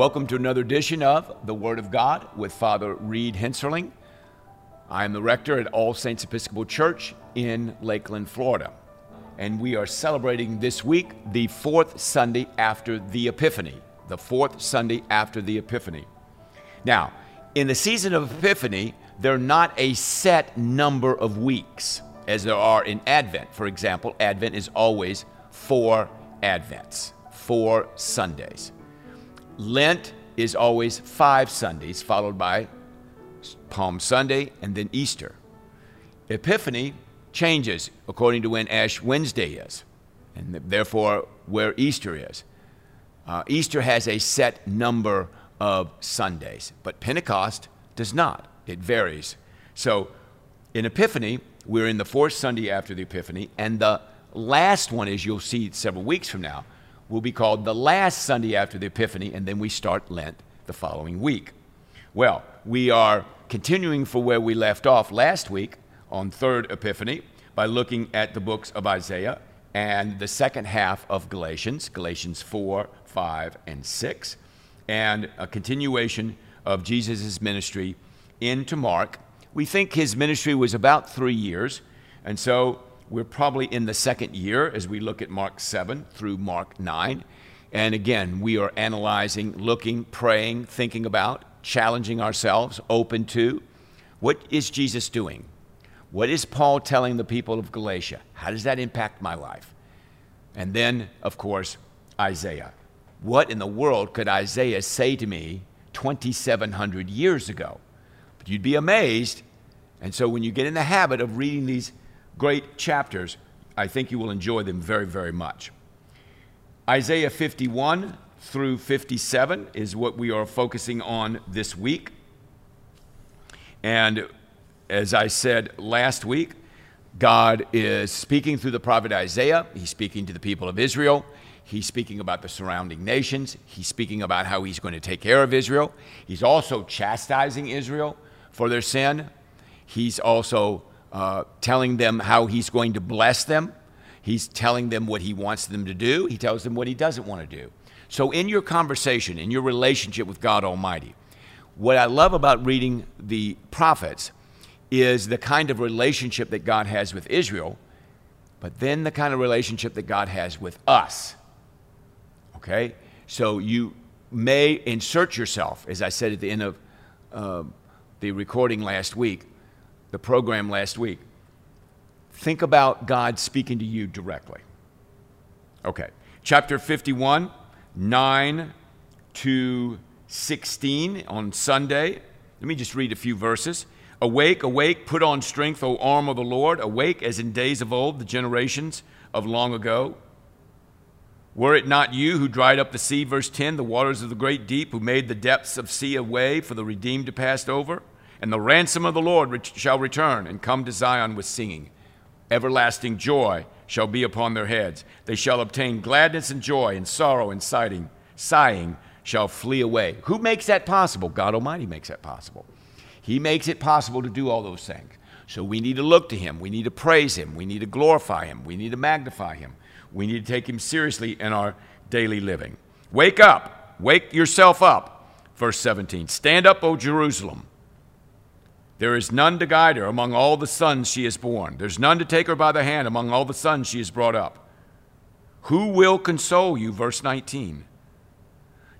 Welcome to another edition of The Word of God with Father Reed Henserling. I am the rector at All Saints Episcopal Church in Lakeland, Florida. And we are celebrating this week the fourth Sunday after the Epiphany. The fourth Sunday after the Epiphany. Now, in the season of Epiphany, there are not a set number of weeks as there are in Advent. For example, Advent is always four Advents, four Sundays. Lent is always five Sundays, followed by Palm Sunday and then Easter. Epiphany changes according to when Ash Wednesday is, and therefore where Easter is. Uh, Easter has a set number of Sundays, but Pentecost does not. It varies. So in Epiphany, we're in the fourth Sunday after the Epiphany, and the last one, as you'll see several weeks from now, will be called the last Sunday after the Epiphany, and then we start Lent the following week. Well, we are continuing for where we left off last week on Third Epiphany by looking at the books of Isaiah and the second half of Galatians, Galatians 4, 5, and 6, and a continuation of Jesus' ministry into Mark. We think his ministry was about three years, and so we're probably in the second year as we look at Mark 7 through Mark 9. And again, we are analyzing, looking, praying, thinking about, challenging ourselves, open to what is Jesus doing? What is Paul telling the people of Galatia? How does that impact my life? And then, of course, Isaiah. What in the world could Isaiah say to me 2,700 years ago? But you'd be amazed. And so when you get in the habit of reading these great chapters. I think you will enjoy them very, very much. Isaiah 51 through 57 is what we are focusing on this week. And as I said last week, God is speaking through the prophet Isaiah. He's speaking to the people of Israel. He's speaking about the surrounding nations. He's speaking about how he's going to take care of Israel. He's also chastising Israel for their sin. He's also uh, telling them how he's going to bless them. He's telling them what he wants them to do. He tells them what he doesn't want to do. So, in your conversation, in your relationship with God Almighty, what I love about reading the prophets is the kind of relationship that God has with Israel, but then the kind of relationship that God has with us. Okay? So, you may insert yourself, as I said at the end of uh, the recording last week, the program last week. Think about God speaking to you directly. Okay. Chapter 51, 9 to 16 on Sunday. Let me just read a few verses. Awake, awake, put on strength, O arm of the Lord. Awake as in days of old, the generations of long ago. Were it not you who dried up the sea, verse 10, the waters of the great deep, who made the depths of sea a way for the redeemed to pass over? And the ransom of the Lord shall return and come to Zion with singing. Everlasting joy shall be upon their heads. They shall obtain gladness and joy, and sorrow and sighing, sighing shall flee away. Who makes that possible? God Almighty makes that possible. He makes it possible to do all those things. So we need to look to Him. We need to praise Him. We need to glorify Him. We need to magnify Him. We need to take Him seriously in our daily living. Wake up. Wake yourself up. Verse 17 Stand up, O Jerusalem there is none to guide her among all the sons she has borne. There's none to take her by the hand among all the sons she has brought up. Who will console you? Verse 19.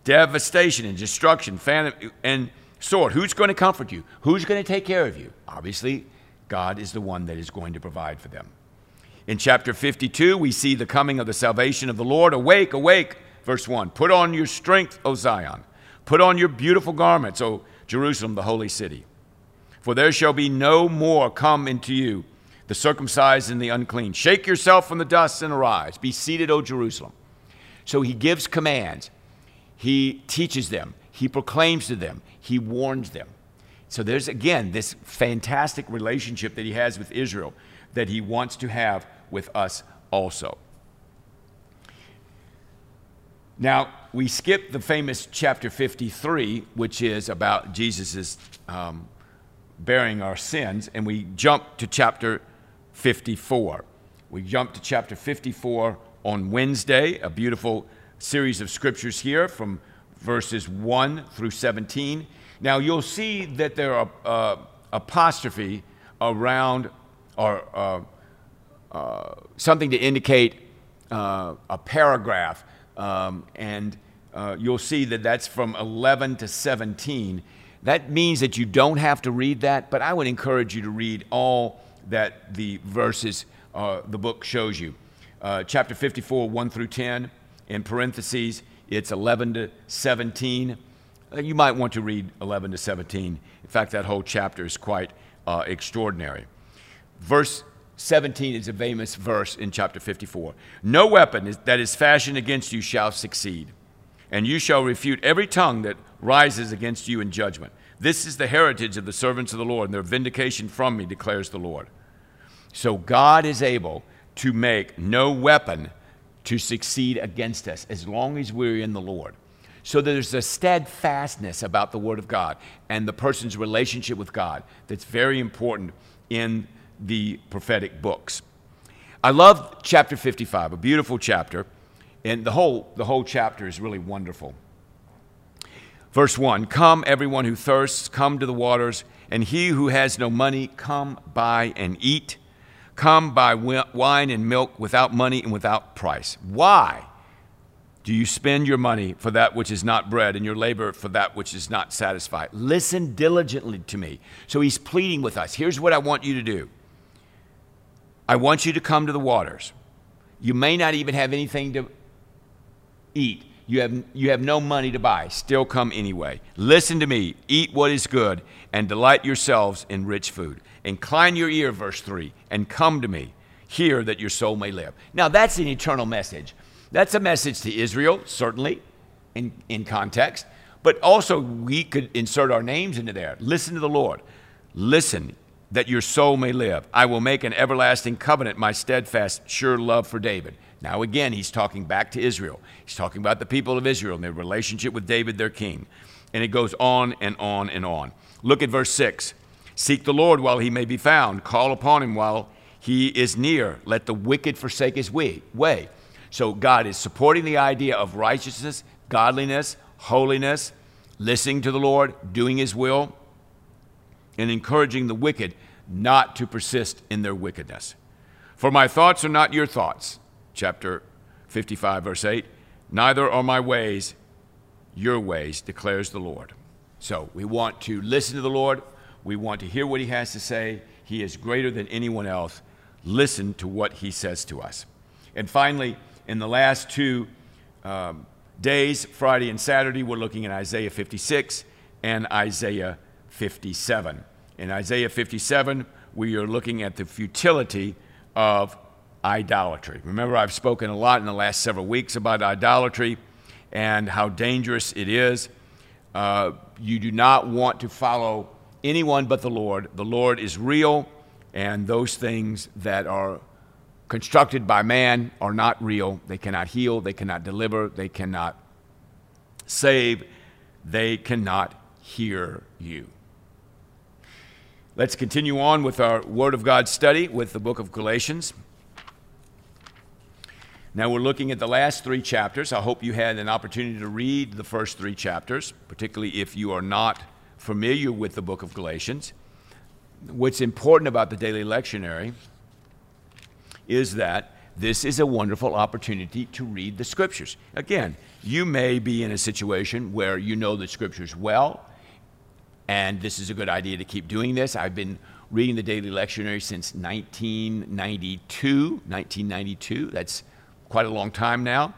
Devastation and destruction, famine and sword. Who's going to comfort you? Who's going to take care of you? Obviously, God is the one that is going to provide for them. In chapter 52, we see the coming of the salvation of the Lord. Awake, awake. Verse 1 Put on your strength, O Zion. Put on your beautiful garments, O Jerusalem, the holy city. For there shall be no more come into you the circumcised and the unclean. Shake yourself from the dust and arise. Be seated, O Jerusalem. So he gives commands, he teaches them, he proclaims to them, he warns them. So there's again this fantastic relationship that he has with Israel that he wants to have with us also. Now, we skip the famous chapter 53, which is about Jesus' um, bearing our sins, and we jump to chapter 54. We jump to chapter 54 on Wednesday, a beautiful series of scriptures here from verses 1 through 17. Now, you'll see that there are uh, apostrophe around or uh, uh, something to indicate uh, a paragraph, um, and uh, you'll see that that's from 11 to 17. That means that you don't have to read that, but I would encourage you to read all that the verses, uh, the book shows you. Uh, chapter 54, 1 through 10, in parentheses, it's 11 to 17. Uh, you might want to read 11 to 17. In fact, that whole chapter is quite uh, extraordinary. Verse 17 is a famous verse in chapter 54. No weapon that is fashioned against you shall succeed, and you shall refute every tongue that rises against you in judgment. This is the heritage of the servants of the Lord, and their vindication from me, declares the Lord. So God is able to make no weapon to succeed against us as long as we're in the Lord. So there's a steadfastness about the Word of God and the person's relationship with God that's very important in the prophetic books. I love chapter 55, a beautiful chapter, and the whole, the whole chapter is really wonderful. Verse 1 Come, everyone who thirsts, come to the waters, and he who has no money, come buy and eat. Come buy wine and milk without money and without price. Why do you spend your money for that which is not bread and your labor for that which is not satisfied? Listen diligently to me. So he's pleading with us. Here's what I want you to do I want you to come to the waters. You may not even have anything to eat. You have, you have no money to buy. Still come anyway. Listen to me. Eat what is good and delight yourselves in rich food. Incline your ear, verse 3, and come to me. Hear that your soul may live. Now, that's an eternal message. That's a message to Israel, certainly, in, in context, but also we could insert our names into there. Listen to the Lord. Listen that your soul may live. I will make an everlasting covenant, my steadfast, sure love for David. Now, again, he's talking back to Israel. He's talking about the people of Israel and their relationship with David, their king. And it goes on and on and on. Look at verse 6. Seek the Lord while he may be found, call upon him while he is near. Let the wicked forsake his way. So, God is supporting the idea of righteousness, godliness, holiness, listening to the Lord, doing his will, and encouraging the wicked not to persist in their wickedness. For my thoughts are not your thoughts chapter 55, verse 8 Neither are my ways your ways, declares the Lord. So we want to listen to the Lord. We want to hear what he has to say. He is greater than anyone else. Listen to what he says to us. And finally, in the last two um, days, Friday and Saturday, we're looking at Isaiah 56 and Isaiah 57. In Isaiah 57, we are looking at the futility of idolatry. Remember, I've spoken a lot in the last several weeks about idolatry and how dangerous it is. Uh, you do not want to follow anyone but the Lord. The Lord is real, and those things that are constructed by man are not real. They cannot heal, they cannot deliver, they cannot save, they cannot hear you. Let's continue on with our Word of God study with the book of Galatians. Now we're looking at the last three chapters. I hope you had an opportunity to read the first three chapters, particularly if you are not familiar with the book of Galatians. What's important about the daily lectionary is that this is a wonderful opportunity to read the scriptures. Again, you may be in a situation where you know the scriptures well, and this is a good idea to keep doing this. I've been reading the daily lectionary since 1992. 1992. That's quite a long time now,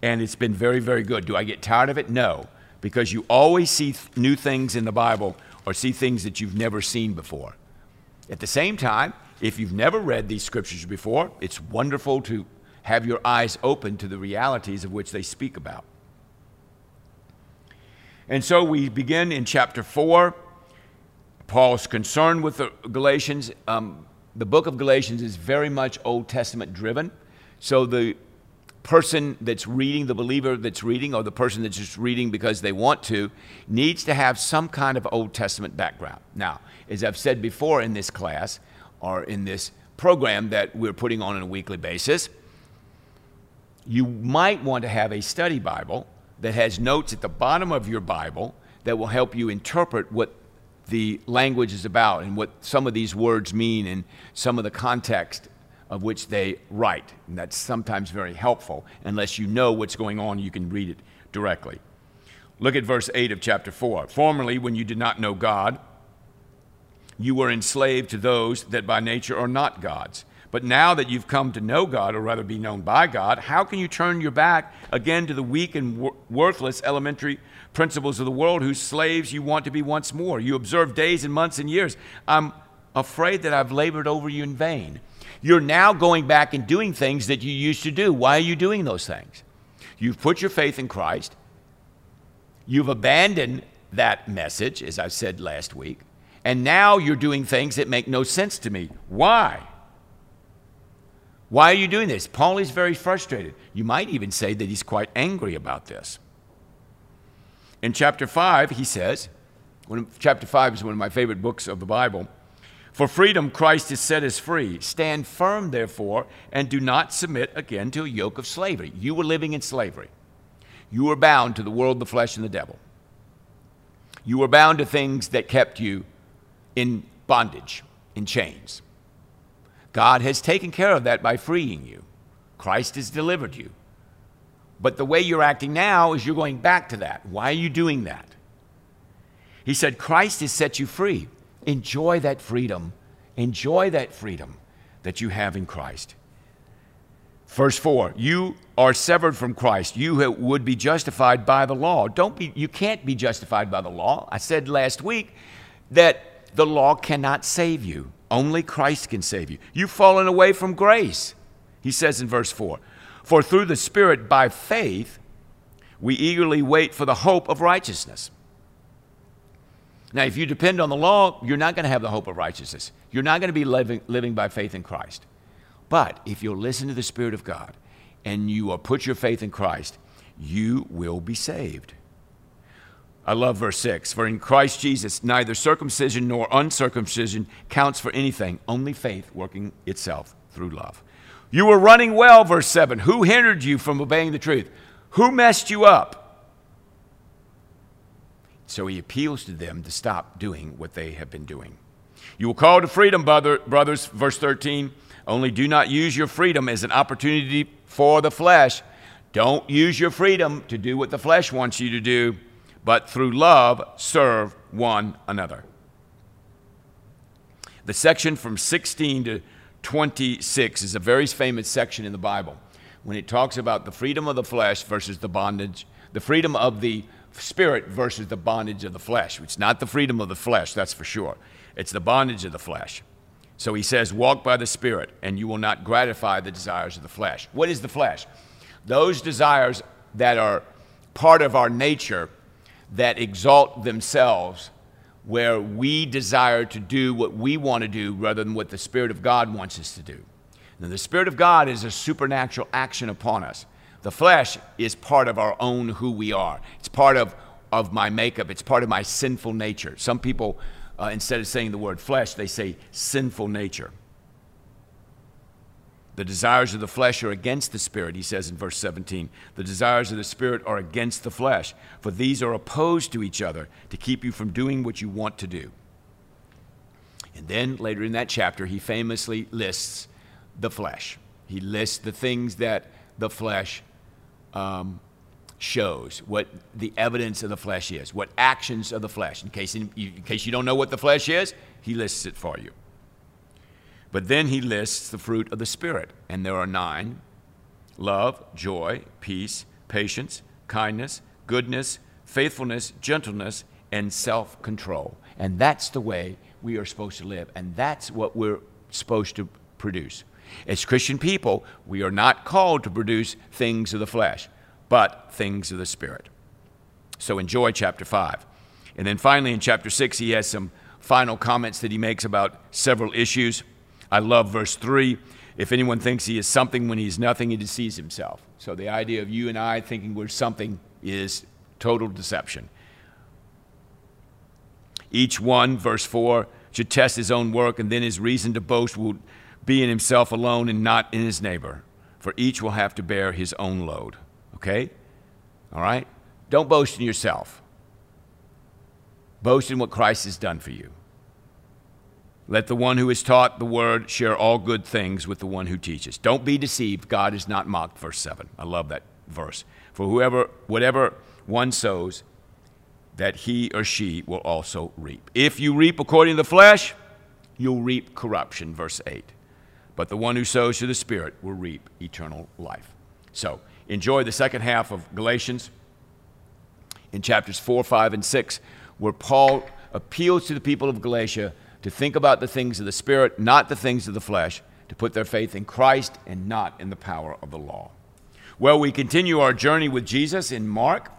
and it's been very, very good. Do I get tired of it? No, because you always see th- new things in the Bible or see things that you've never seen before. At the same time, if you've never read these scriptures before, it's wonderful to have your eyes open to the realities of which they speak about. And so we begin in chapter 4. Paul's concerned with the Galatians. Um, the book of Galatians is very much Old Testament driven. So the person that's reading, the believer that's reading, or the person that's just reading because they want to, needs to have some kind of Old Testament background. Now, as I've said before in this class, or in this program that we're putting on on a weekly basis, you might want to have a study Bible that has notes at the bottom of your Bible that will help you interpret what the language is about and what some of these words mean and some of the context of which they write. And that's sometimes very helpful. Unless you know what's going on, you can read it directly. Look at verse 8 of chapter 4. Formerly, when you did not know God, you were enslaved to those that by nature are not gods. But now that you've come to know God, or rather be known by God, how can you turn your back again to the weak and wor- worthless elementary principles of the world whose slaves you want to be once more? You observe days and months and years. I'm afraid that I've labored over you in vain. You're now going back and doing things that you used to do. Why are you doing those things? You've put your faith in Christ. You've abandoned that message, as I said last week. And now you're doing things that make no sense to me. Why? Why are you doing this? Paul is very frustrated. You might even say that he's quite angry about this. In chapter 5, he says, when, chapter 5 is one of my favorite books of the Bible. For freedom, Christ has set us free. Stand firm, therefore, and do not submit again to a yoke of slavery. You were living in slavery. You were bound to the world, the flesh, and the devil. You were bound to things that kept you in bondage, in chains. God has taken care of that by freeing you. Christ has delivered you. But the way you're acting now is you're going back to that. Why are you doing that? He said, Christ has set you free. Enjoy that freedom. Enjoy that freedom that you have in Christ. Verse 4 You are severed from Christ. You would be justified by the law. Don't be, you can't be justified by the law. I said last week that the law cannot save you. Only Christ can save you. You've fallen away from grace. He says in verse 4 For through the Spirit, by faith, we eagerly wait for the hope of righteousness. Now, if you depend on the law, you're not going to have the hope of righteousness. You're not going to be living, living by faith in Christ. But if you'll listen to the Spirit of God and you will put your faith in Christ, you will be saved. I love verse 6. For in Christ Jesus, neither circumcision nor uncircumcision counts for anything, only faith working itself through love. You were running well, verse 7. Who hindered you from obeying the truth? Who messed you up? So he appeals to them to stop doing what they have been doing. You will call to freedom, brother, brothers, verse 13. Only do not use your freedom as an opportunity for the flesh. Don't use your freedom to do what the flesh wants you to do but through love serve one another. The section from 16 to 26 is a very famous section in the Bible when it talks about the freedom of the flesh versus the bondage, the freedom of the spirit versus the bondage of the flesh. It's not the freedom of the flesh, that's for sure. It's the bondage of the flesh. So he says, Walk by the Spirit, and you will not gratify the desires of the flesh. What is the flesh? Those desires that are part of our nature that exalt themselves where we desire to do what we want to do rather than what the Spirit of God wants us to do. Now, the Spirit of God is a supernatural action upon us. The flesh is part of our own who we are, it's part of, of my makeup, it's part of my sinful nature. Some people, uh, instead of saying the word flesh, they say sinful nature. The desires of the flesh are against the spirit, he says in verse 17. The desires of the spirit are against the flesh, for these are opposed to each other to keep you from doing what you want to do. And then later in that chapter, he famously lists the flesh. He lists the things that the flesh um, shows, what the evidence of the flesh is, what actions of the flesh. In case, in, in case you don't know what the flesh is, he lists it for you. But then he lists the fruit of the Spirit, and there are nine love, joy, peace, patience, kindness, goodness, faithfulness, gentleness, and self control. And that's the way we are supposed to live, and that's what we're supposed to produce. As Christian people, we are not called to produce things of the flesh, but things of the Spirit. So enjoy chapter 5. And then finally, in chapter 6, he has some final comments that he makes about several issues. I love verse 3. If anyone thinks he is something when he is nothing, he deceives himself. So the idea of you and I thinking we're something is total deception. Each one, verse 4, should test his own work, and then his reason to boast will be in himself alone and not in his neighbor. For each will have to bear his own load. Okay? All right? Don't boast in yourself. Boast in what Christ has done for you. Let the one who is taught the word share all good things with the one who teaches. Don't be deceived. God is not mocked. Verse 7. I love that verse. For whoever, whatever one sows, that he or she will also reap. If you reap according to the flesh, you'll reap corruption. Verse 8. But the one who sows to the Spirit will reap eternal life. So, enjoy the second half of Galatians in chapters 4, 5, and 6, where Paul appeals to the people of Galatia to think about the things of the Spirit, not the things of the flesh, to put their faith in Christ and not in the power of the law. Well, we continue our journey with Jesus in Mark,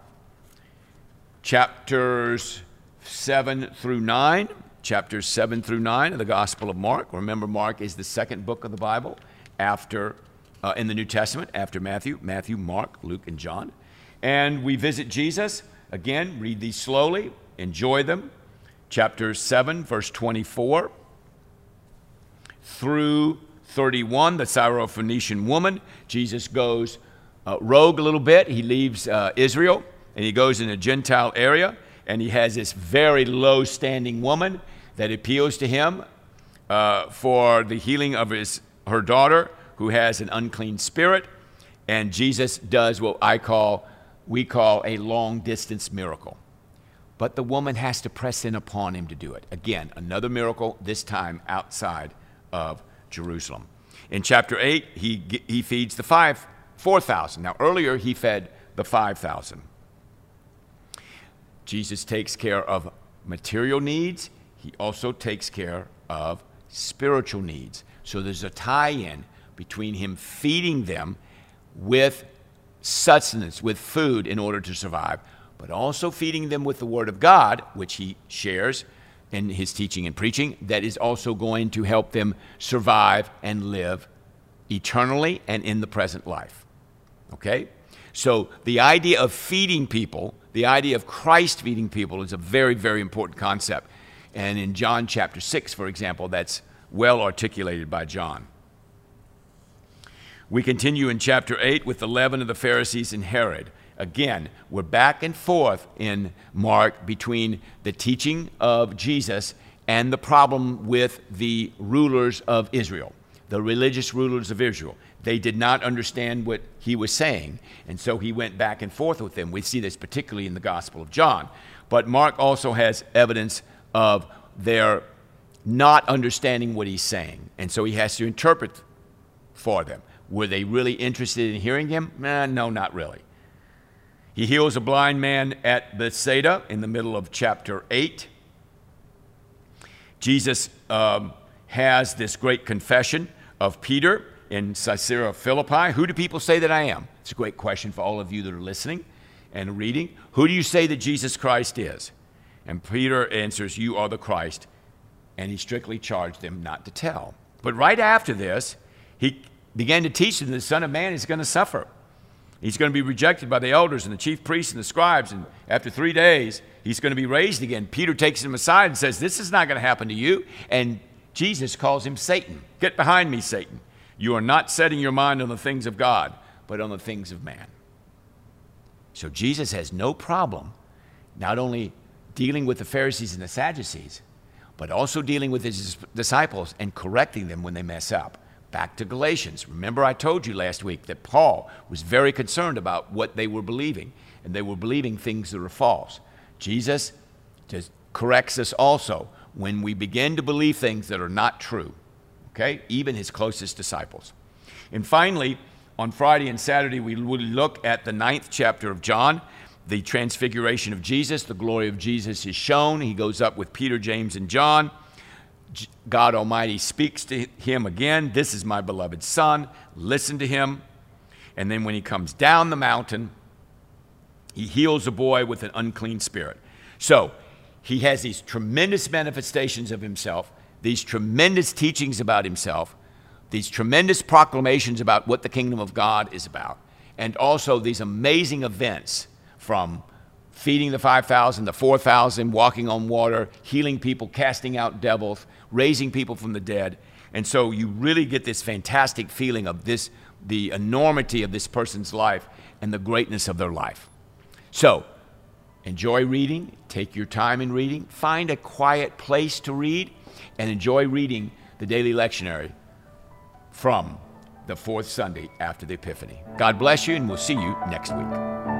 chapters 7 through 9. Chapters 7 through 9 of the Gospel of Mark. Remember, Mark is the second book of the Bible after, uh, in the New Testament after Matthew, Matthew, Mark, Luke, and John. And we visit Jesus. Again, read these slowly, enjoy them chapter 7, verse 24 through 31, the Syrophoenician woman. Jesus goes uh, rogue a little bit. He leaves uh, Israel and he goes in a Gentile area, and he has this very low standing woman that appeals to him uh, for the healing of his, her daughter who has an unclean spirit. And Jesus does what I call, we call a long distance miracle but the woman has to press in upon him to do it. Again, another miracle, this time outside of Jerusalem. In chapter 8, he, he feeds the five, 4,000. Now, earlier he fed the 5,000. Jesus takes care of material needs, he also takes care of spiritual needs. So there's a tie in between him feeding them with sustenance, with food in order to survive, but also feeding them with the Word of God, which he shares in his teaching and preaching, that is also going to help them survive and live eternally and in the present life. Okay? So the idea of feeding people, the idea of Christ feeding people, is a very, very important concept. And in John chapter 6, for example, that's well articulated by John. We continue in chapter 8 with the leaven of the Pharisees and Herod. Again, we're back and forth in Mark between the teaching of Jesus and the problem with the rulers of Israel, the religious rulers of Israel. They did not understand what he was saying, and so he went back and forth with them. We see this particularly in the Gospel of John. But Mark also has evidence of their not understanding what he's saying, and so he has to interpret for them. Were they really interested in hearing him? Eh, no, not really. He heals a blind man at Bethsaida in the middle of chapter 8. Jesus um, has this great confession of Peter in Caesarea Philippi. Who do people say that I am? It's a great question for all of you that are listening and reading. Who do you say that Jesus Christ is? And Peter answers, You are the Christ. And he strictly charged them not to tell. But right after this, he began to teach them the Son of Man is going to suffer. He's going to be rejected by the elders and the chief priests and the scribes. And after three days, he's going to be raised again. Peter takes him aside and says, This is not going to happen to you. And Jesus calls him Satan. Get behind me, Satan. You are not setting your mind on the things of God, but on the things of man. So Jesus has no problem not only dealing with the Pharisees and the Sadducees, but also dealing with his disciples and correcting them when they mess up. Back to Galatians. Remember, I told you last week that Paul was very concerned about what they were believing, and they were believing things that are false. Jesus just corrects us also when we begin to believe things that are not true, okay? Even his closest disciples. And finally, on Friday and Saturday, we will look at the ninth chapter of John, the transfiguration of Jesus. The glory of Jesus is shown. He goes up with Peter, James, and John. God Almighty speaks to him again. This is my beloved Son. Listen to him. And then when he comes down the mountain, he heals a boy with an unclean spirit. So he has these tremendous manifestations of himself, these tremendous teachings about himself, these tremendous proclamations about what the kingdom of God is about, and also these amazing events from feeding the 5,000, the 4,000, walking on water, healing people, casting out devils, raising people from the dead. And so you really get this fantastic feeling of this, the enormity of this person's life and the greatness of their life. So Enjoy reading. Take your time in reading. Find a quiet place to read and enjoy reading the daily lectionary from the fourth Sunday after the Epiphany. God bless you, and we'll see you next week.